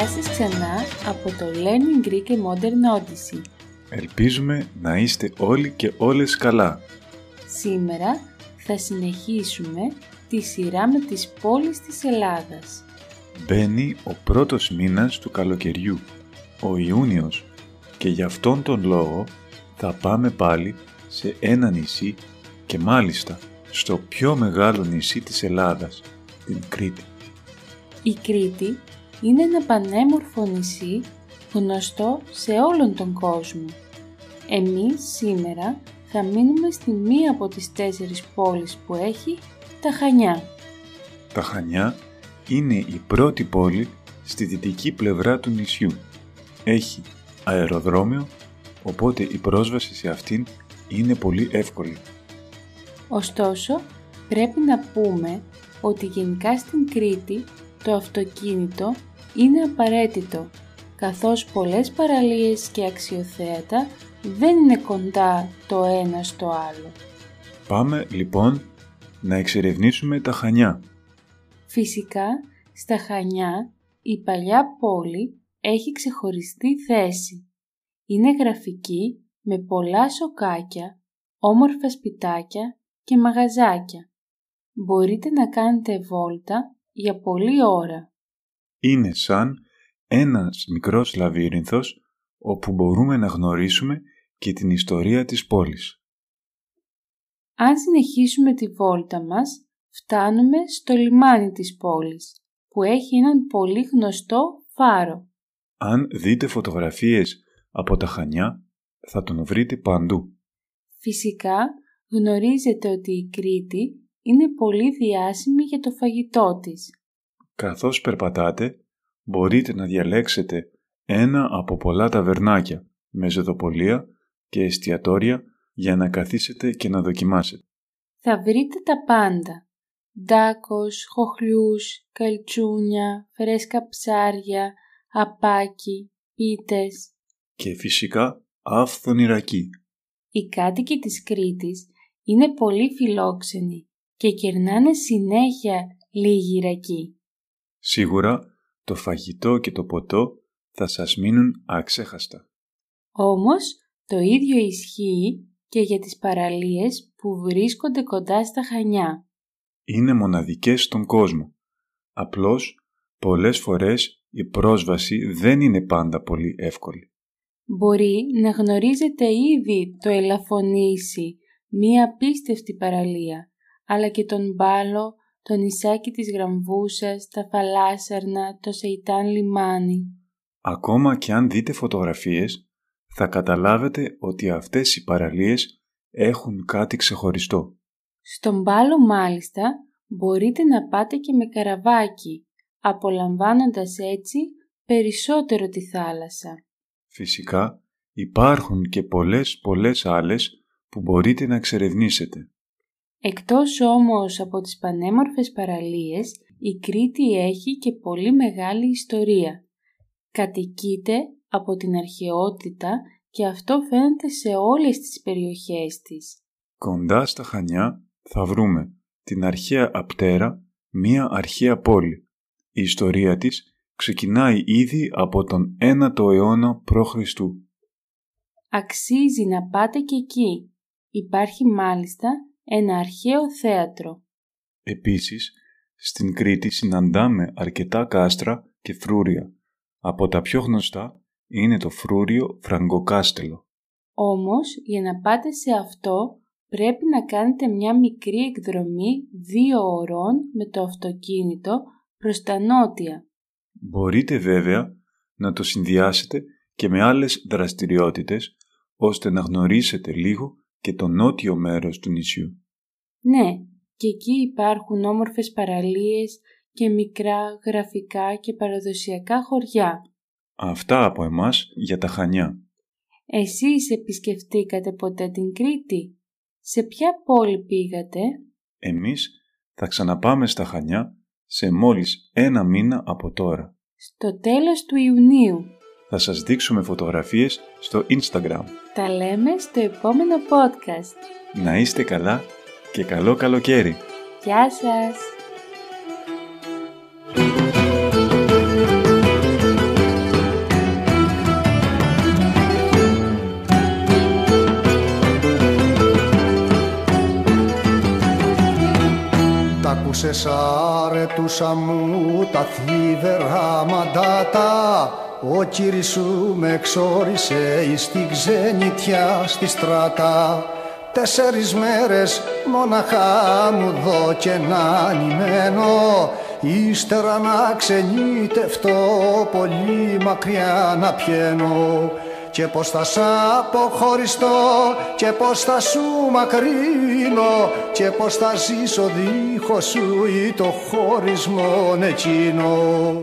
σας ξανά από το Learning Greek and Modern Odyssey. Ελπίζουμε να είστε όλοι και όλες καλά. Σήμερα θα συνεχίσουμε τη σειρά με τις πόλεις της Ελλάδας. Μπαίνει ο πρώτος μήνας του καλοκαιριού, ο Ιούνιος, και γι' αυτόν τον λόγο θα πάμε πάλι σε ένα νησί και μάλιστα στο πιο μεγάλο νησί της Ελλάδας, την Κρήτη. Η Κρήτη είναι ένα πανέμορφο νησί γνωστό σε όλον τον κόσμο. Εμείς σήμερα θα μείνουμε στη μία από τις τέσσερις πόλεις που έχει, τα Χανιά. Τα Χανιά είναι η πρώτη πόλη στη δυτική πλευρά του νησιού. Έχει αεροδρόμιο, οπότε η πρόσβαση σε αυτήν είναι πολύ εύκολη. Ωστόσο, πρέπει να πούμε ότι γενικά στην Κρήτη το αυτοκίνητο είναι απαραίτητο, καθώς πολλές παραλίες και αξιοθέατα δεν είναι κοντά το ένα στο άλλο. Πάμε λοιπόν να εξερευνήσουμε τα Χανιά. Φυσικά, στα Χανιά η παλιά πόλη έχει ξεχωριστή θέση. Είναι γραφική με πολλά σοκάκια, όμορφα σπιτάκια και μαγαζάκια. Μπορείτε να κάνετε βόλτα για πολλή ώρα. Είναι σαν ένας μικρός λαβύρινθος όπου μπορούμε να γνωρίσουμε και την ιστορία της πόλης. Αν συνεχίσουμε τη βόλτα μας, φτάνουμε στο λιμάνι της πόλης, που έχει έναν πολύ γνωστό φάρο. Αν δείτε φωτογραφίες από τα Χανιά, θα τον βρείτε παντού. Φυσικά γνωρίζετε ότι η Κρήτη είναι πολύ διάσημη για το φαγητό της. Καθώς περπατάτε, μπορείτε να διαλέξετε ένα από πολλά ταβερνάκια, με ζεδοπολία και εστιατόρια για να καθίσετε και να δοκιμάσετε. Θα βρείτε τα πάντα. Ντάκος, χοχλιούς, καλτσούνια, φρέσκα ψάρια, απάκι, πίτες. Και φυσικά άφθονη ρακή. Οι κάτοικοι της Κρήτης είναι πολύ φιλόξενοι και κερνάνε συνέχεια λίγη ρακή. Σίγουρα το φαγητό και το ποτό θα σας μείνουν αξέχαστα. Όμως το ίδιο ισχύει και για τις παραλίες που βρίσκονται κοντά στα Χανιά. Είναι μοναδικές στον κόσμο. Απλώς, πολλές φορές η πρόσβαση δεν είναι πάντα πολύ εύκολη. Μπορεί να γνωρίζετε ήδη το Ελαφωνήσι, μία απίστευτη παραλία, αλλά και τον Μπάλο, το νησάκι της Γραμβούσας, τα Φαλάσσαρνα, το Σεϊτάν Λιμάνι. Ακόμα και αν δείτε φωτογραφίες, θα καταλάβετε ότι αυτές οι παραλίες έχουν κάτι ξεχωριστό. Στον Μπάλο μάλιστα μπορείτε να πάτε και με καραβάκι, απολαμβάνοντας έτσι περισσότερο τη θάλασσα. Φυσικά υπάρχουν και πολλές πολλές άλλες που μπορείτε να εξερευνήσετε. Εκτός όμως από τις πανέμορφες παραλίες, η Κρήτη έχει και πολύ μεγάλη ιστορία. Κατοικείται από την αρχαιότητα και αυτό φαίνεται σε όλες τις περιοχές της. Κοντά στα Χανιά θα βρούμε την αρχαία Απτέρα, μία αρχαία πόλη. Η ιστορία της ξεκινάει ήδη από τον 1ο αιώνα π.Χ. Αξίζει να πάτε και εκεί. Υπάρχει μάλιστα ένα αρχαίο θέατρο. Επίσης, στην Κρήτη συναντάμε αρκετά κάστρα και φρούρια. Από τα πιο γνωστά είναι το φρούριο Φραγκοκάστελο. Όμως, για να πάτε σε αυτό, πρέπει να κάνετε μια μικρή εκδρομή δύο ωρών με το αυτοκίνητο προς τα νότια. Μπορείτε βέβαια να το συνδυάσετε και με άλλες δραστηριότητες ώστε να γνωρίσετε λίγο και το νότιο μέρος του νησιού. Ναι, και εκεί υπάρχουν όμορφες παραλίες και μικρά γραφικά και παραδοσιακά χωριά. Αυτά από εμάς για τα Χανιά. Εσείς επισκεφτήκατε ποτέ την Κρήτη; Σε ποια πόλη πήγατε; Εμείς θα ξαναπάμε στα Χανιά σε μόλις ένα μήνα από τώρα. Στο τέλος του Ιουνίου. Θα σας δείξουμε φωτογραφίες στο Instagram. Τα λέμε στο επόμενο podcast. Να είστε καλά και καλό καλοκαίρι. Γεια σας! Τέσσες άρετουσα μου τα θλίβερα μαντάτα. Ο κύρις σου με εξόρισε εις την ξενιτιά στη στράτα. Τέσσερις μέρες μοναχά μου δω και να νημένο Ύστερα να ξενιτευτώ πολύ μακριά να πιένω και πως θα σ' αποχωριστώ και πως θα σου μακρύνω και πως θα ζήσω δίχως σου ή το χωρισμό εκείνο.